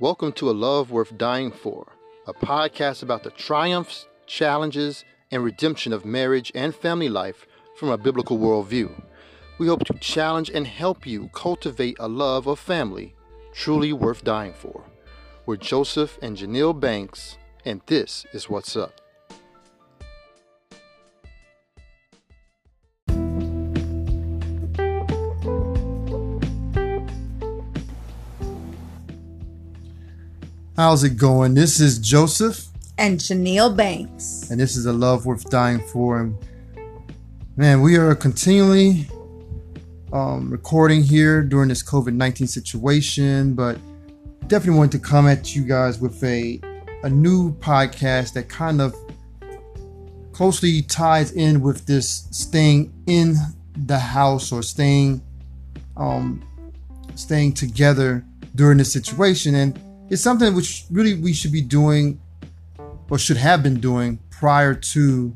Welcome to A Love Worth Dying For, a podcast about the triumphs, challenges, and redemption of marriage and family life from a biblical worldview. We hope to challenge and help you cultivate a love of family truly worth dying for. We're Joseph and Janelle Banks, and this is What's Up. How's it going? This is Joseph. And Janelle Banks. And this is a love worth dying for. And man, we are continually um, recording here during this COVID 19 situation, but definitely wanted to come at you guys with a, a new podcast that kind of closely ties in with this staying in the house or staying um, staying together during this situation. And it's something which really we should be doing or should have been doing prior to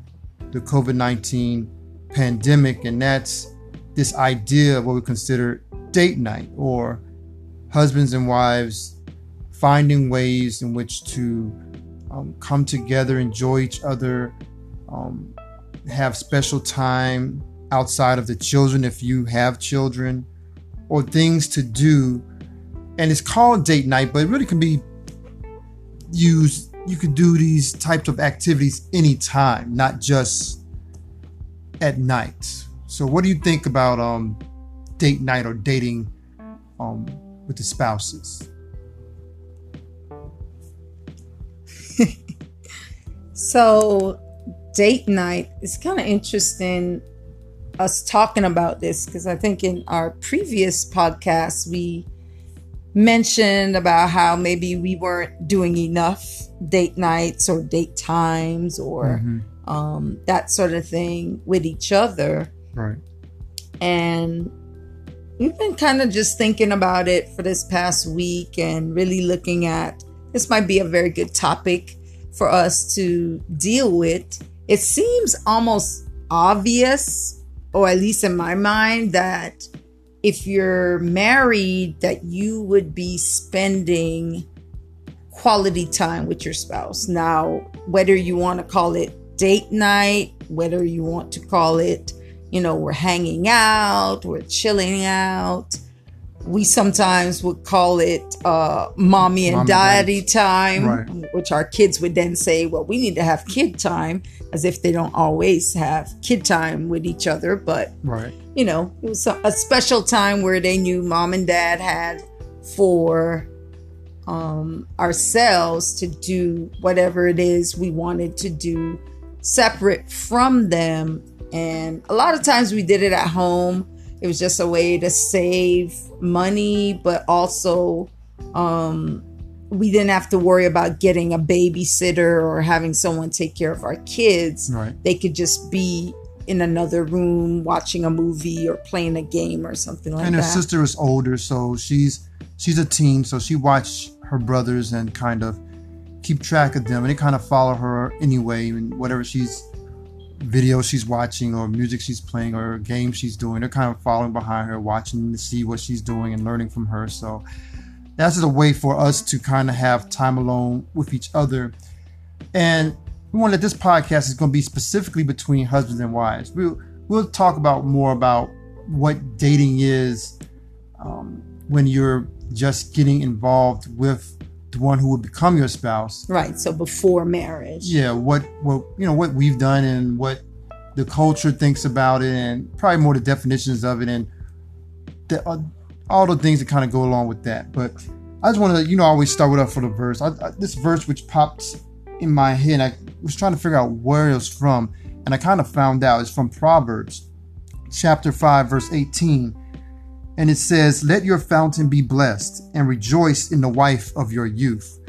the COVID 19 pandemic, and that's this idea of what we consider date night or husbands and wives finding ways in which to um, come together, enjoy each other, um, have special time outside of the children if you have children, or things to do and it's called date night, but it really can be used. You could do these types of activities anytime, not just at night. So, what do you think about um, date night or dating um, with the spouses? so, date night is kind of interesting us talking about this because I think in our previous podcast we mentioned about how maybe we weren't doing enough date nights or date times or mm-hmm. um, that sort of thing with each other. Right. And we've been kind of just thinking about it for this past week and really looking at this might be a very good topic for us to deal with. It seems almost obvious, or at least in my mind, that if you're married that you would be spending quality time with your spouse. Now, whether you want to call it date night, whether you want to call it, you know, we're hanging out, we're chilling out. We sometimes would call it uh, mommy and daddy time, right. which our kids would then say, well, we need to have kid time, as if they don't always have kid time with each other. But right you know, it was a special time where they knew mom and dad had for um, ourselves to do whatever it is we wanted to do separate from them. And a lot of times we did it at home. It was just a way to save money, but also um, we didn't have to worry about getting a babysitter or having someone take care of our kids. Right. They could just be in another room watching a movie or playing a game or something like that. And her sister is older, so she's she's a teen, so she watched her brothers and kind of keep track of them, and they kind of follow her anyway, and whatever she's video she's watching or music she's playing or game she's doing, they're kind of following behind her, watching to see what she's doing and learning from her. So that's just a way for us to kind of have time alone with each other. And we want that this podcast is going to be specifically between husbands and wives. We'll we'll talk about more about what dating is um, when you're just getting involved with the one who will become your spouse. Right. So before marriage. Yeah. What what you know what we've done and what the culture thinks about it, and probably more the definitions of it, and the, uh, all the things that kind of go along with that. But I just want to, you know, I always start with up for the verse. I, I, this verse which pops in my head. I was trying to figure out where it was from, and I kind of found out it's from Proverbs chapter 5, verse 18. And it says, Let your fountain be blessed and rejoice in the wife of your youth.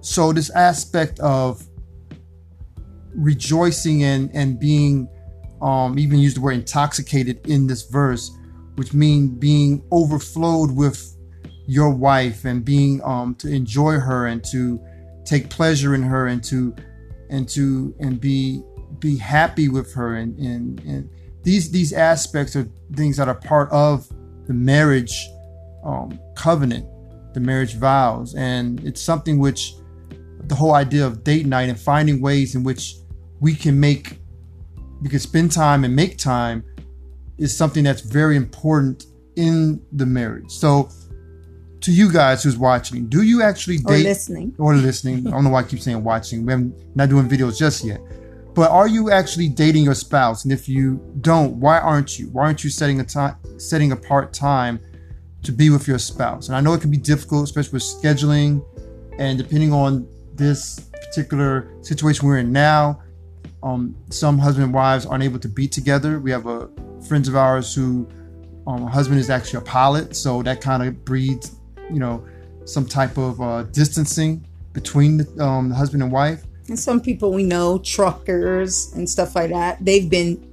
So, this aspect of rejoicing and, and being, um, even use the word intoxicated in this verse, which means being overflowed with your wife and being um, to enjoy her and to take pleasure in her and to and to and be be happy with her and and, and these these aspects are things that are part of the marriage um, covenant the marriage vows. And it's something which the whole idea of date night and finding ways in which we can make, we can spend time and make time is something that's very important in the marriage. So, to you guys who's watching, do you actually date or listening or listening? I don't know why I keep saying watching. We are not doing videos just yet. But are you actually dating your spouse? And if you don't, why aren't you? Why aren't you setting a time, setting apart time to be with your spouse? And I know it can be difficult, especially with scheduling, and depending on this particular situation we're in now. Um, some husband and wives aren't able to be together. We have a friends of ours who um, husband is actually a pilot, so that kind of breeds, you know, some type of uh, distancing between the, um, the husband and wife. And some people we know, truckers and stuff like that, they've been,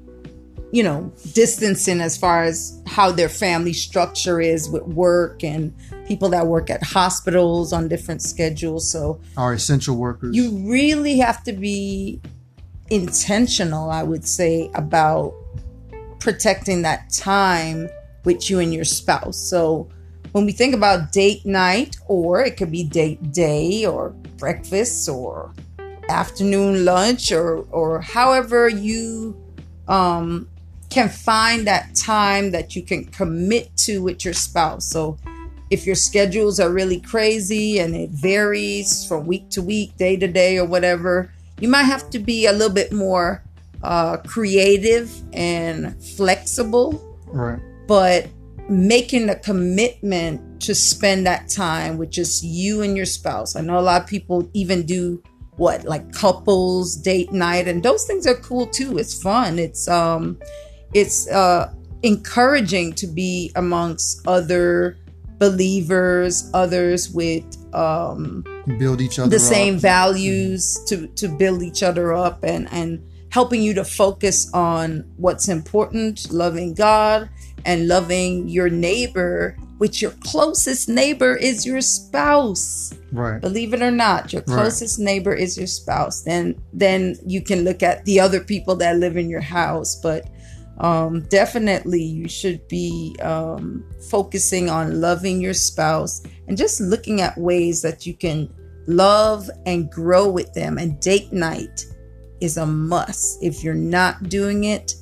you know, distancing as far as how their family structure is with work and people that work at hospitals on different schedules. So, our essential workers. You really have to be intentional, I would say, about protecting that time with you and your spouse. So, when we think about date night, or it could be date day, or breakfast, or afternoon lunch, or or however you um, can find that time that you can commit to with your spouse. So, if your schedules are really crazy and it varies from week to week, day to day, or whatever, you might have to be a little bit more uh, creative and flexible. Right. But making a commitment to spend that time with just you and your spouse. I know a lot of people even do what like couples date night and those things are cool too. It's fun. It's um it's uh encouraging to be amongst other believers, others with um, build each other the same up. values to to build each other up and and helping you to focus on what's important, loving God and loving your neighbor, which your closest neighbor is your spouse. Right. Believe it or not, your closest right. neighbor is your spouse. Then then you can look at the other people that live in your house, but um, definitely you should be um, focusing on loving your spouse and just looking at ways that you can love and grow with them. And date night is a must. If you're not doing it,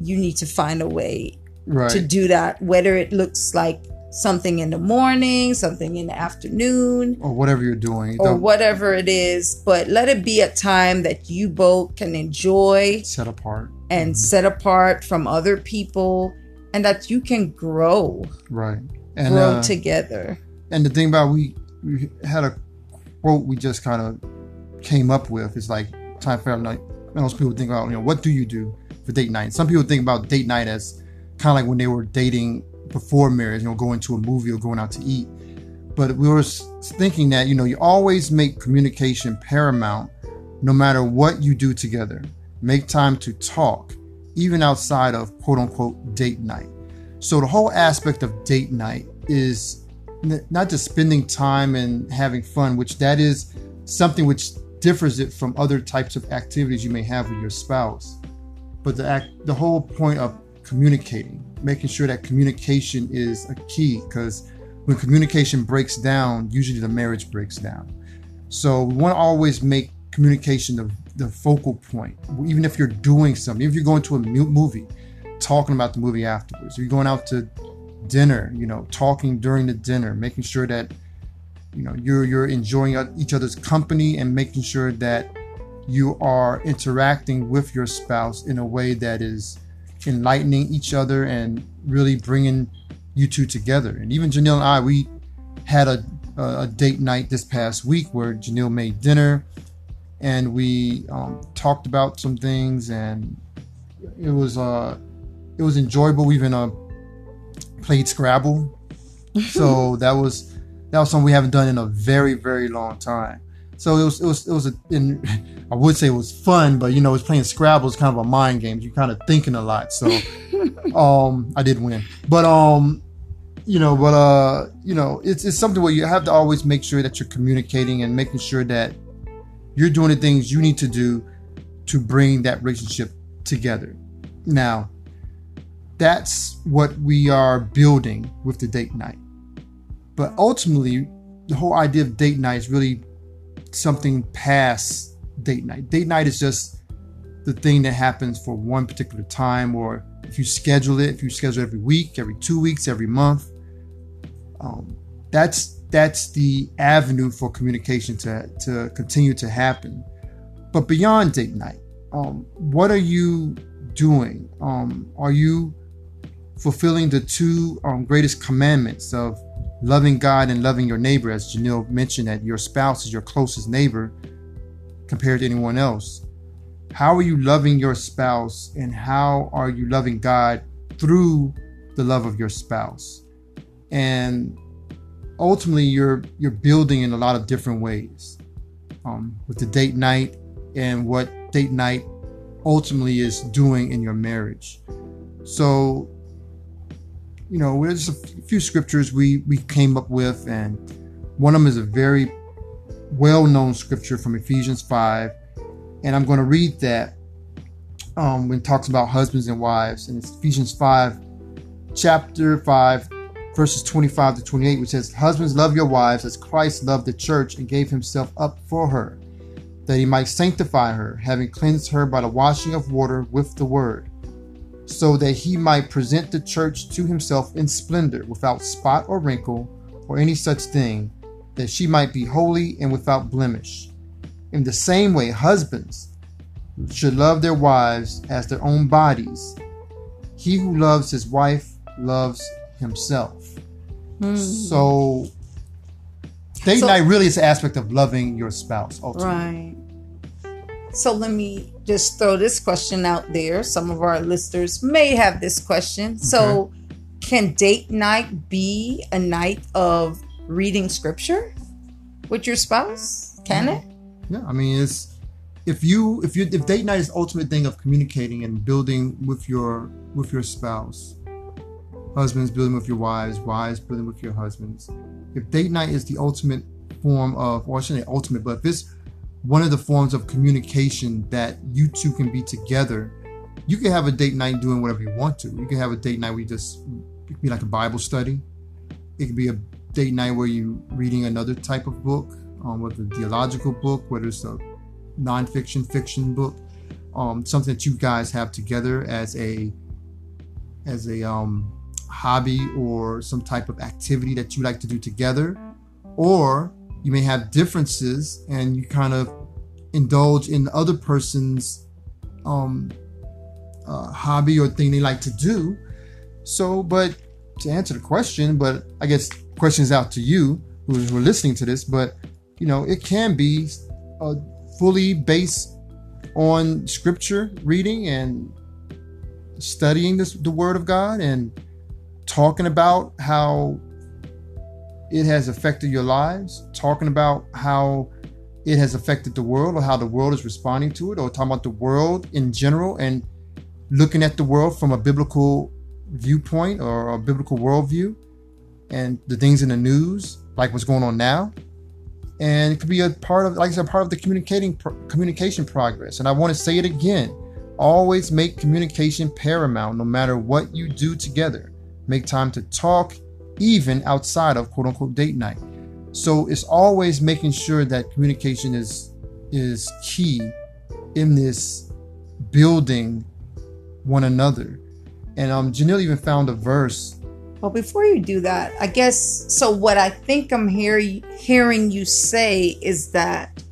you need to find a way right. to do that, whether it looks like something in the morning, something in the afternoon, or whatever you're doing, or whatever it is. But let it be a time that you both can enjoy, set apart, and mm-hmm. set apart from other people, and that you can grow, right, and grow uh, together. And the thing about we we had a quote we just kind of came up with is like time for like most people think about you know what do you do for date night. Some people think about date night as kind of like when they were dating before marriage, you know, going to a movie or going out to eat. But we were thinking that, you know, you always make communication paramount no matter what you do together. Make time to talk, even outside of quote unquote date night. So the whole aspect of date night is not just spending time and having fun, which that is something which differs it from other types of activities you may have with your spouse. But the act, the whole point of communicating, making sure that communication is a key because when communication breaks down, usually the marriage breaks down. So we want to always make communication the, the focal point. Even if you're doing something, if you're going to a movie, talking about the movie afterwards, if you're going out to dinner, you know, talking during the dinner, making sure that you know you're you're enjoying each other's company and making sure that you are interacting with your spouse in a way that is enlightening each other and really bringing you two together. And even Janelle and I, we had a, a date night this past week where Janelle made dinner and we um, talked about some things and it was uh it was enjoyable. We even uh, played Scrabble, so that was that was something we haven't done in a very very long time. So it was it was it was a, in, I would say it was fun, but you know, it's playing Scrabble is kind of a mind game. You're kind of thinking a lot. So um I did win. But um you know, but uh you know, it's it's something where you have to always make sure that you're communicating and making sure that you're doing the things you need to do to bring that relationship together. Now, that's what we are building with the date night. But ultimately, the whole idea of date night is really something past date night. Date night is just the thing that happens for one particular time, or if you schedule it, if you schedule every week, every two weeks, every month, um, that's that's the avenue for communication to to continue to happen. But beyond date night, um, what are you doing? Um, are you fulfilling the two um, greatest commandments of loving God and loving your neighbor, as Janelle mentioned, that your spouse is your closest neighbor compared to anyone else. How are you loving your spouse and how are you loving God through the love of your spouse? And ultimately, you're you're building in a lot of different ways um, with the date night and what date night ultimately is doing in your marriage. So you know, there's a few scriptures we we came up with, and one of them is a very well-known scripture from Ephesians five, and I'm going to read that um, when it talks about husbands and wives, and it's Ephesians five, chapter five, verses 25 to 28, which says, "Husbands, love your wives as Christ loved the church and gave Himself up for her." That he might sanctify her, having cleansed her by the washing of water with the word, so that he might present the church to himself in splendor, without spot or wrinkle, or any such thing, that she might be holy and without blemish. In the same way, husbands should love their wives as their own bodies. He who loves his wife loves himself. Hmm. So, date So- night really is an aspect of loving your spouse. Ultimately. Right. So let me just throw this question out there. Some of our listeners may have this question. So, can date night be a night of reading scripture with your spouse? Can it? Yeah, I mean it's if you if you if date night is the ultimate thing of communicating and building with your with your spouse, husbands building with your wives, wives building with your husbands. If date night is the ultimate form of, or I shouldn't say ultimate, but if it's one of the forms of communication that you two can be together, you can have a date night doing whatever you want to. You can have a date night where you just it be like a Bible study. It could be a date night where you're reading another type of book, um, whether a theological book, whether it's a nonfiction, fiction book, um, something that you guys have together as a as a um, hobby or some type of activity that you like to do together, or you may have differences and you kind of indulge in the other person's um, uh, hobby or thing they like to do. So, but to answer the question, but I guess questions out to you who are listening to this, but you know, it can be fully based on scripture reading and studying this, the word of God and talking about how it has affected your lives, talking about how it has affected the world or how the world is responding to it, or talking about the world in general and looking at the world from a biblical viewpoint or a biblical worldview and the things in the news, like what's going on now. And it could be a part of, like I said, part of the communicating pro- communication progress. And I want to say it again: always make communication paramount, no matter what you do together. Make time to talk, even outside of quote unquote date night. So it's always making sure that communication is is key in this building one another. And um, Janelle even found a verse. Well, before you do that, I guess so. What I think I'm hear, hearing you say is that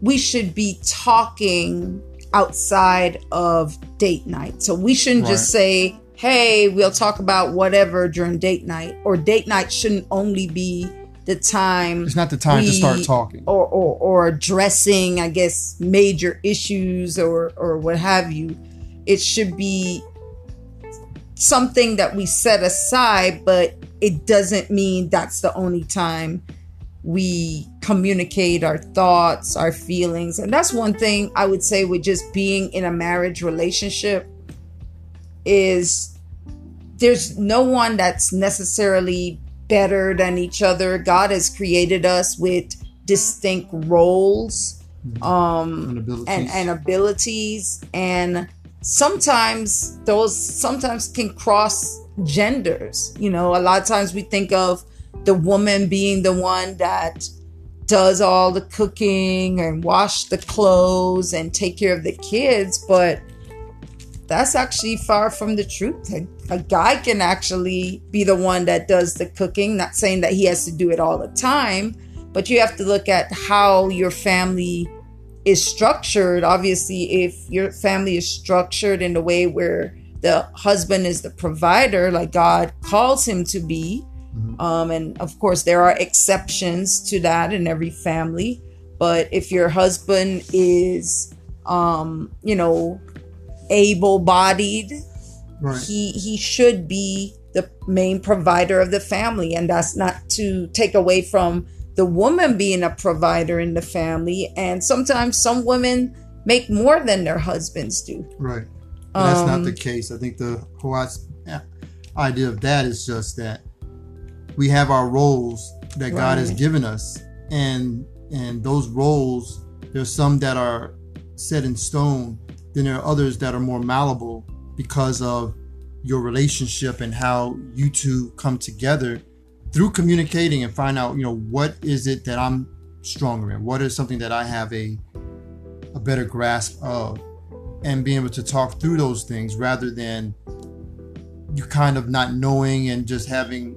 we should be talking outside of date night. So we shouldn't just say, hey, we'll talk about whatever during date night, or date night shouldn't only be the time It's not the time to start talking. or, or or addressing i guess major issues or or what have you. It should be something that we set aside but it doesn't mean that's the only time we communicate our thoughts our feelings. And that's one thing i would say with just being in a marriage relationship is there's no one that's necessarily better than each other. God has created us with distinct roles um, And abilities. and, and abilities, and sometimes those sometimes can cross genders. You know, a lot of times we think of the woman being the one that does all the cooking and wash the clothes and take care of the kids, but that's actually far from the truth. A, a, guy can actually be the one that does the cooking, not saying that he has to do it all the time, but you have to look at how your family is structured. Obviously, if your family is structured in a way where the husband is the provider, like God calls him to be, mm-hmm. um, and of course, there are exceptions to that in every family. But if your husband is, um, you know, able-bodied, right. he he should be the main provider of the family, and that's not to take away from the woman being a provider in the family. And sometimes some women make more than their husbands do. Right. That's not the um, case. I think the whole idea of that is just that we have our roles that right. God has given us, and and those roles, there's some that are set in stone, then there are others that are more malleable because of your relationship and how you two come together through communicating and find out, you know, what is it that I'm stronger in? What is something that I have a a better grasp of? And being able to talk through those things rather than you kind of not knowing and just having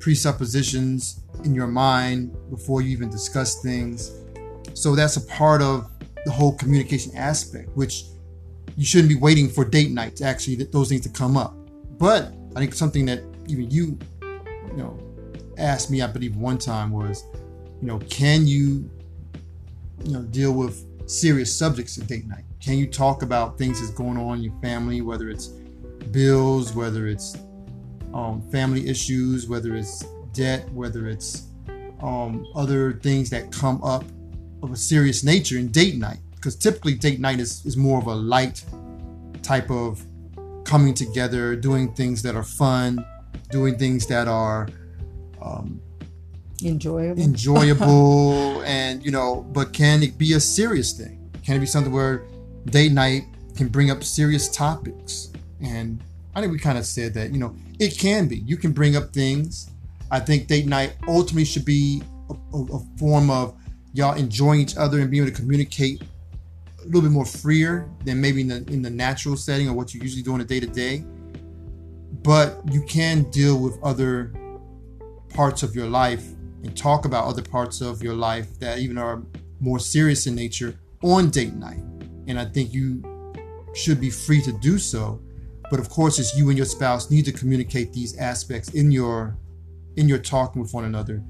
presuppositions in your mind before you even discuss things. So that's a part of the whole communication aspect, which you shouldn't be waiting for date night to actually those things to come up. But I think something that even you, you know, asked me, I believe one time was, you know, can you, you know, deal with serious subjects at date night? Can you talk about things that's going on in your family, whether it's bills, whether it's um, family issues, whether it's debt, whether it's um, other things that come up of a serious nature in date night? Because typically date night is, is more of a light type of coming together, doing things that are fun, doing things that are um, enjoyable, enjoyable, and you know, but can it be a serious thing? Can it be something where date night can bring up serious topics? And I think we kind of said that, you know, it can be. You can bring up things. I think date night ultimately should be a, a, a form of y'all enjoying each other and being able to communicate a little bit more freer than maybe in the in the natural setting or what you usually do on a day to day. But you can deal with other parts of your life and talk about other parts of your life that even are more serious in nature on date night. And I think you should be free to do so. But of course, it's you and your spouse need to communicate these aspects in your in your talking with one another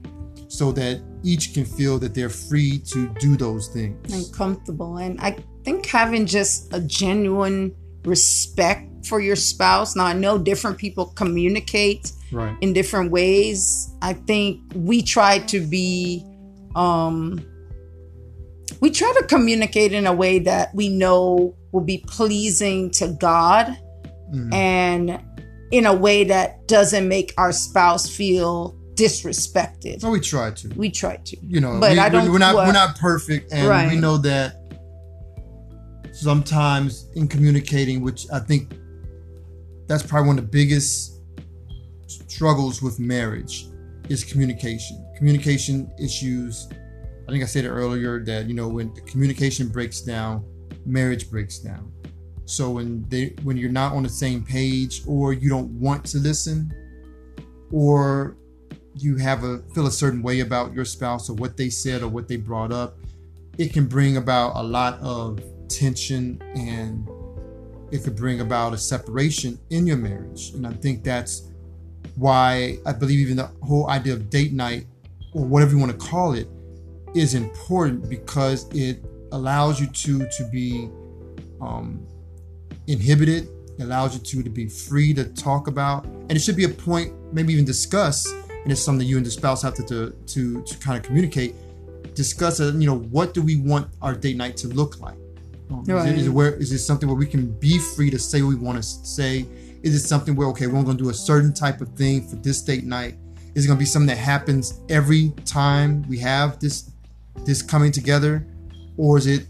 so that each can feel that they're free to do those things. And comfortable. And I think having just a genuine respect for your spouse. Now I know different people communicate right. in different ways. I think we try to be um we try to communicate in a way that we know will be pleasing to God mm-hmm. and in a way that doesn't make our spouse feel disrespected. Well, we try to. We try to. You know, but we, I don't. We're not. we're not perfect, and right. we know that sometimes in communicating, which I think that's probably one of the biggest struggles with marriage is communication. Communication issues. I think I said it earlier that you know when the communication breaks down, marriage breaks down. So when they when you're not on the same page or you don't want to listen or you have a feel a certain way about your spouse or what they said or what they brought up, it can bring about a lot of tension and it could bring about a separation in your marriage. And I think that's why I believe even the whole idea of date night or whatever you want to call it is important because it allows you to to be um, inhibited it allows you to to be free to talk about and it should be a point maybe even discuss and it's something you and the spouse have to to to, to kind of communicate discuss it you know what do we want our date night to look like um, right. is, it, is, it where is it something where we can be free to say what we want to say is it something where okay, we're going to do a certain type of thing for this date night? Is it going to be something that happens every time we have this this coming together, or is it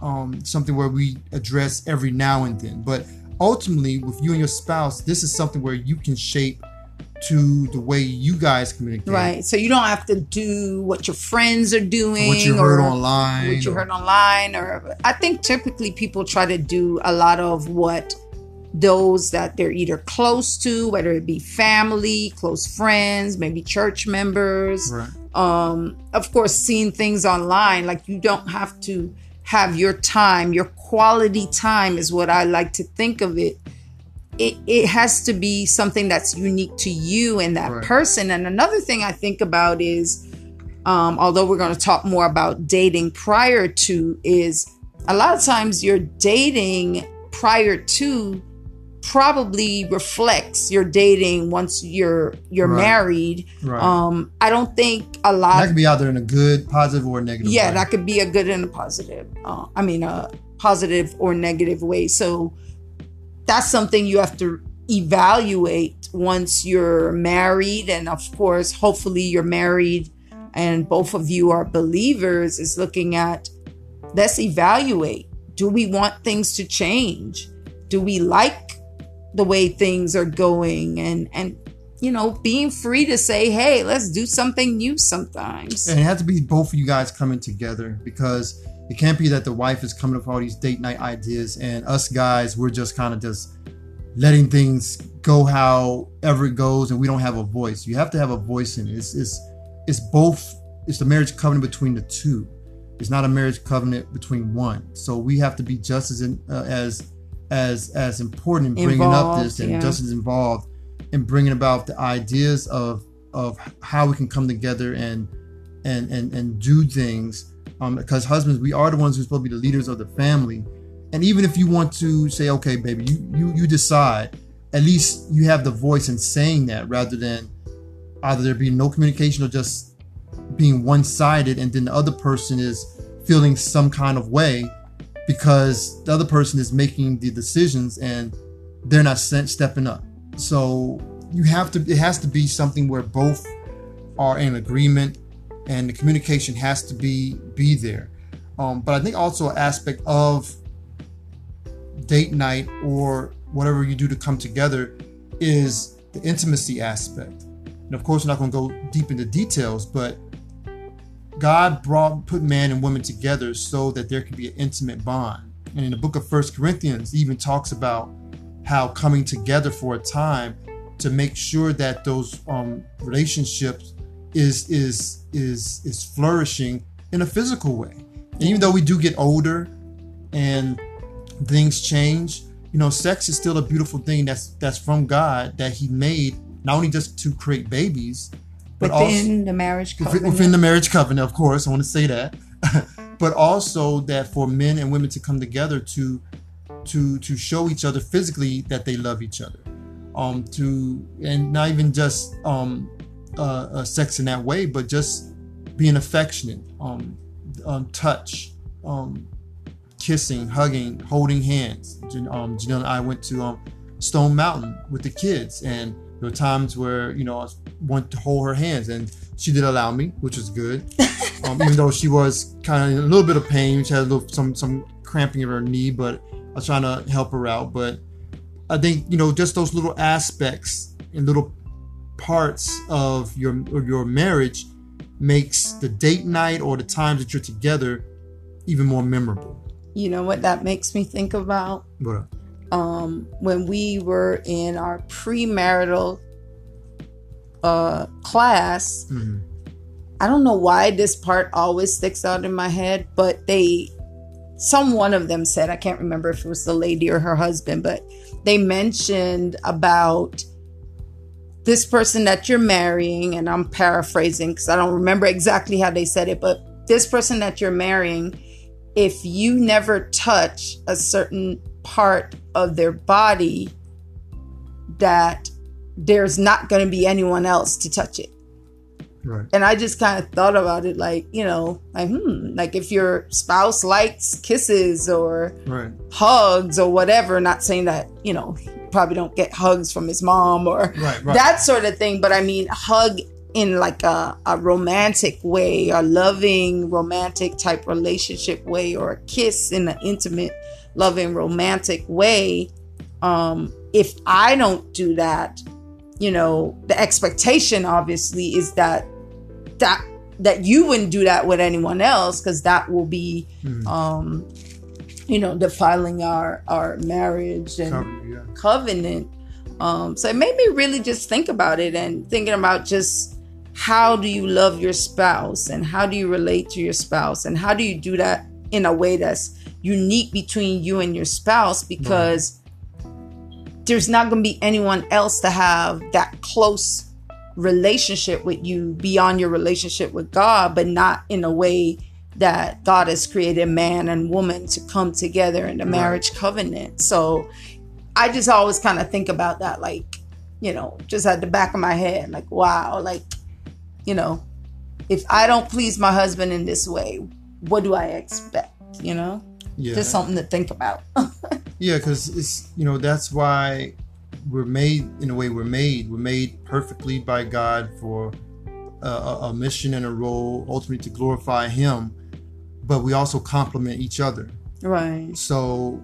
um, something where we address every now and then? But ultimately, with you and your spouse, this is something where you can shape to the way you guys communicate. Right. So you don't have to do what your friends are doing, What you heard online. what you or- heard online, or I think typically people try to do a lot of what those that they're either close to, whether it be family, close friends, maybe church members. Right. Um, of course, seeing things online, like you don't have to have your time, your quality time is what I like to think of it. It, it has to be something that's unique to you and that Right. person. And another thing I think about is, um, although we're going to talk more about dating prior to, is a lot of times your dating prior to probably reflects your dating once you're you're Right. married. Right. Um, I don't think a lot. that could be out there in a good, positive, or negative. yeah, way. that could be a good and a positive. Uh, I mean, a positive or negative way. So that's something you have to evaluate once you're married, and of course, hopefully, you're married and both of you are believers. Is looking at let's evaluate. Do we want things to change? Do we like the way things are going? And and you know, being free to say, hey, let's do something new sometimes. And it has to be both of you guys coming together because it can't be that the wife is coming up with all these date night ideas and us guys we're just kind of just letting things go however it goes and we don't have a voice. You have to have a voice in it. It's it's, it's both. It's the marriage covenant between the two. It's not a marriage covenant between one. So we have to be just as in, uh, as as as important in bringing up this and yeah. just as involved in bringing about the ideas of of how we can come together and and and and do things um because husbands we are the ones who're supposed to be the leaders of the family. And even if you want to say okay baby you you you decide at least you have the voice in saying that rather than either there being no communication or just being one-sided and then the other person is feeling some kind of way because the other person is making the decisions and they're not stepping up. So you have to it has to be something where both are in agreement and the communication has to be be there. Um, but i think also an aspect of date night or whatever you do to come together is the intimacy aspect. And of course we're not going to go deep into details but god brought put man and woman together so that there could be an intimate bond. And in the book of first corinthians even talks about how coming together for a time to make sure that those um, relationships is is is is flourishing in a physical way. And even though we do get older and things change, you know, sex is still a beautiful thing that's that's from God that He made not only just to create babies, but also within the marriage covenant. within the marriage covenant, of course. I want to say that, but also that for men and women to come together to to to show each other physically that they love each other, um, to and not even just um, uh, uh, sex in that way, but just being affectionate, um, um, touch, um, kissing, hugging, holding hands. Um, Janelle and I went to um, Stone Mountain with the kids, and there were times where you know I wanted to hold her hands, and she did allow me, which was good. um, even though she was kind of in a little bit of pain, she had a little some some cramping of her knee, but I was trying to help her out. But I think you know just those little aspects and little parts of your of your marriage makes the date night or the times that you're together even more memorable. you know what that makes me think about? But um, when we were in our premarital uh, class. mhm. I don't know why this part always sticks out in my head, but they, some one of them said, I can't remember if it was the lady or her husband, but they mentioned about this person that you're marrying, and I'm paraphrasing because I don't remember exactly how they said it, but this person that you're marrying, if you never touch a certain part of their body, that there's not going to be anyone else to touch it. right, And I just kind of thought about it like, you know, like, hmm, like if your spouse likes kisses or right, hugs or whatever, not saying that, you know, probably don't get hugs from his mom or right, right. that sort of thing. But I mean, hug in like a, a romantic way, a loving, romantic type relationship way, or a kiss in an intimate, loving, romantic way. Um, if I don't do that, you know, the expectation obviously is that that that you wouldn't do that with anyone else because that will be Mhm. um you know defiling our our marriage and yeah. covenant. Um, so it made me really just think about it and thinking about just how do you love your spouse and how do you relate to your spouse and how do you do that in a way that's unique between you and your spouse because there's not going to be anyone else to have that close relationship with you beyond your relationship with God, but not in a way that God has created man and woman to come together in the marriage covenant. So I just always kind of think about that, like, you know, just at the back of my head, like, wow, like, you know, if I don't please my husband in this way, what do I expect? You know, Yeah. just something to think about. Yeah, because it's you know that's why we're made in a way we're made. We're made perfectly by God for a, a mission and a role, ultimately to glorify Him. But we also complement each other. right. So,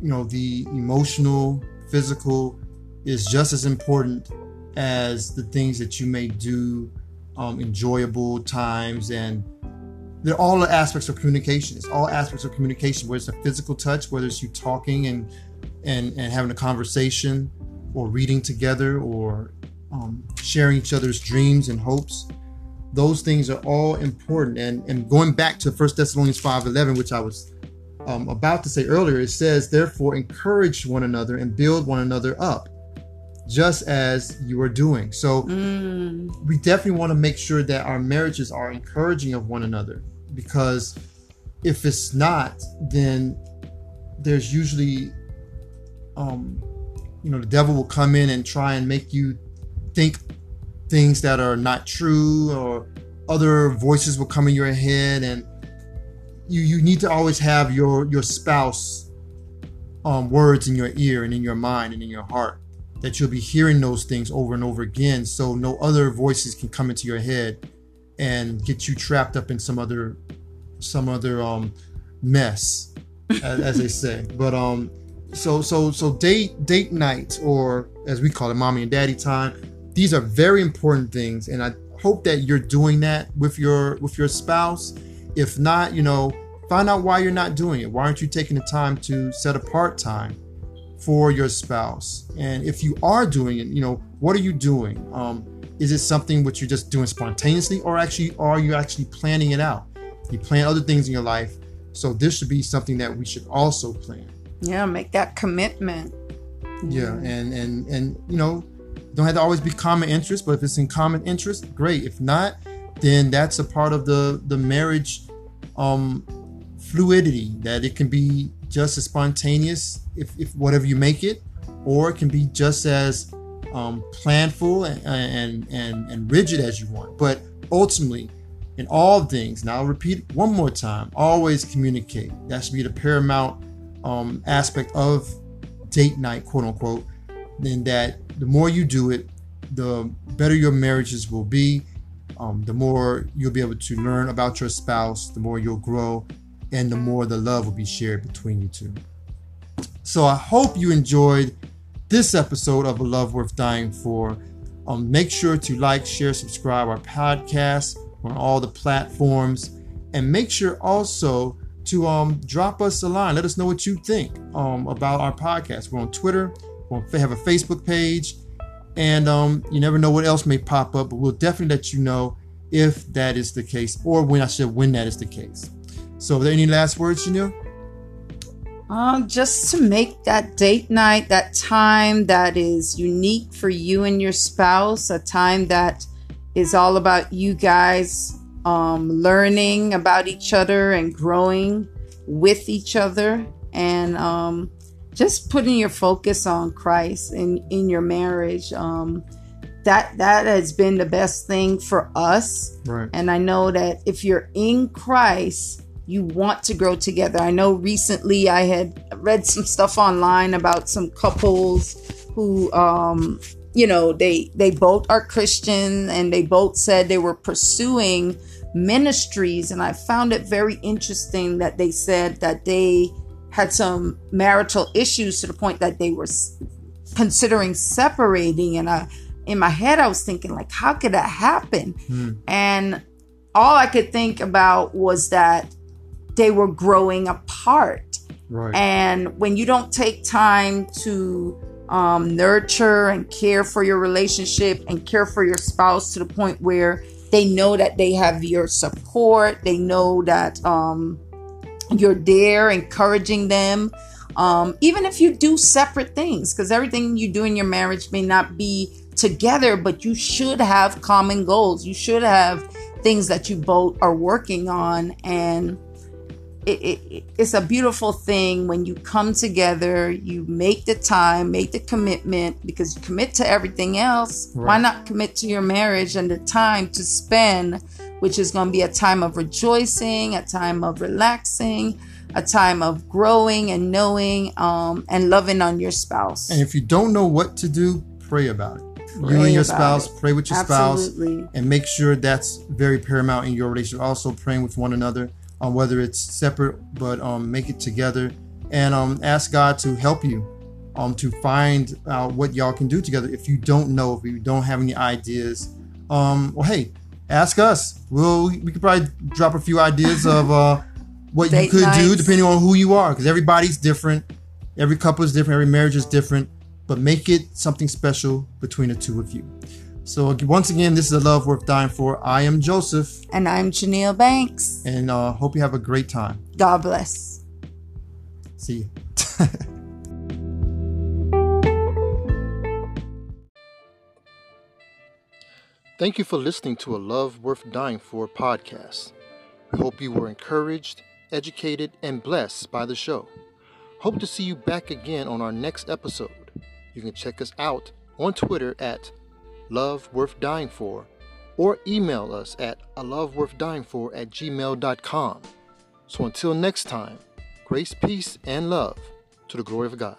you know, the emotional, physical is just as important as the things that you may do, um, enjoyable times, and they're all the aspects of communication. It's all aspects of communication, whether it's a physical touch, whether it's you talking and and and having a conversation, or reading together, or um, sharing each other's dreams and hopes. Those things are all important. And and going back to First Thessalonians five eleven, which I was um, about to say earlier, it says, therefore, encourage one another and build one another up, just as you are doing. So, Mm, we definitely want to make sure that our marriages are encouraging of one another because if it's not, then there's usually, um, you know, the devil will come in and try and make you think things that are not true or other voices will come in your head and you you need to always have your your spouse um words in your ear and in your mind and in your heart that you'll be hearing those things over and over again so no other voices can come into your head and get you trapped up in some other some other um mess as, as they say. But um so so so date date night or as we call it mommy and daddy time these are very important things and i hope that you're doing that with your with your spouse. If not you know find out why you're not doing it. Why aren't you taking the time to set apart time for your spouse? And if you are doing it you know what are you doing? Um, is it something which you're just doing spontaneously or actually are you actually planning it out? You plan other things in your life so this should be something that we should also plan. Yeah, make that commitment. yeah and and and you know don't have to always be common interest but if it's in common interest great. If not then that's a part of the the marriage um fluidity that it can be just as spontaneous if, if whatever you make it or it can be just as um, planful and, and and and rigid as you want. But ultimately in all things now i'll repeat one more time always communicate. That should be the paramount um, aspect of date night quote unquote then that the more you do it the better your marriages will be. Um, the more you'll be able to learn about your spouse the more you'll grow and the more the love will be shared between you two. So i hope you enjoyed this episode of a love worth dying for. Um, make sure to like share subscribe our podcast on all the platforms. And make sure also to um, drop us a line. Let us know what you think um, about our podcast. We're on twitter we have a facebook page and um, you never know what else may pop up but we'll definitely let you know if that is the case or when i should when that is the case so are there any last words Janelle? Um, just to make that date night, that time that is unique for you and your spouse, a time that is all about you guys um, learning about each other and growing with each other, and um, just putting your focus on Christ in in your marriage. Um, that that has been the best thing for us. right And I know that if you're in Christ, you want to grow together. I know recently I had read some stuff online about some couples who um you know, they they both are Christian and they both said they were pursuing ministries and I found it very interesting that they said that they had some marital issues to the point that they were considering separating and I in my head, I was thinking, like, how could that happen? And all I could think about was that they were growing apart. Right. And when you don't take time to um, nurture and care for your relationship and care for your spouse to the point where they know that they have your support, they know that um, you're there encouraging them. Um, even if you do separate things, because everything you do in your marriage may not be together, but you should have common goals. You should have things that you both are working on. And it, it, it's a beautiful thing when you come together, you make the time, make the commitment, because you commit to everything else. Why not commit to your marriage and the time to spend, which is going to be a time of rejoicing, a time of relaxing, a time of growing and knowing um, and loving on your spouse. And if you don't know what to do, pray about it. you and your spouse, it. pray with your spouse, and make sure that's very paramount in your relationship. Also, praying with one another on whether it's separate, but um, make it together, and um, ask God to help you um, to find out what y'all can do together. If you don't know, if you don't have any ideas, um, well, hey, ask us. We'll we could probably drop a few ideas of uh, what you Date could do depending on who you are, because everybody's different. Every couple is different. Every marriage is different. But make it something special between the two of you. So once again, this is a love worth dying for. I am Joseph, And I'm Janelle Banks. and uh, hope you have a great time. God bless. See you. Thank you for listening to a Love Worth Dying For podcast. We hope you were encouraged, educated, and blessed by the show. Hope to see you back again on our next episode. You can check us out on Twitter at Love Worth Dying For or email us at a love worth dying for at gmail.com. So until next time, grace, peace, and love to the glory of God.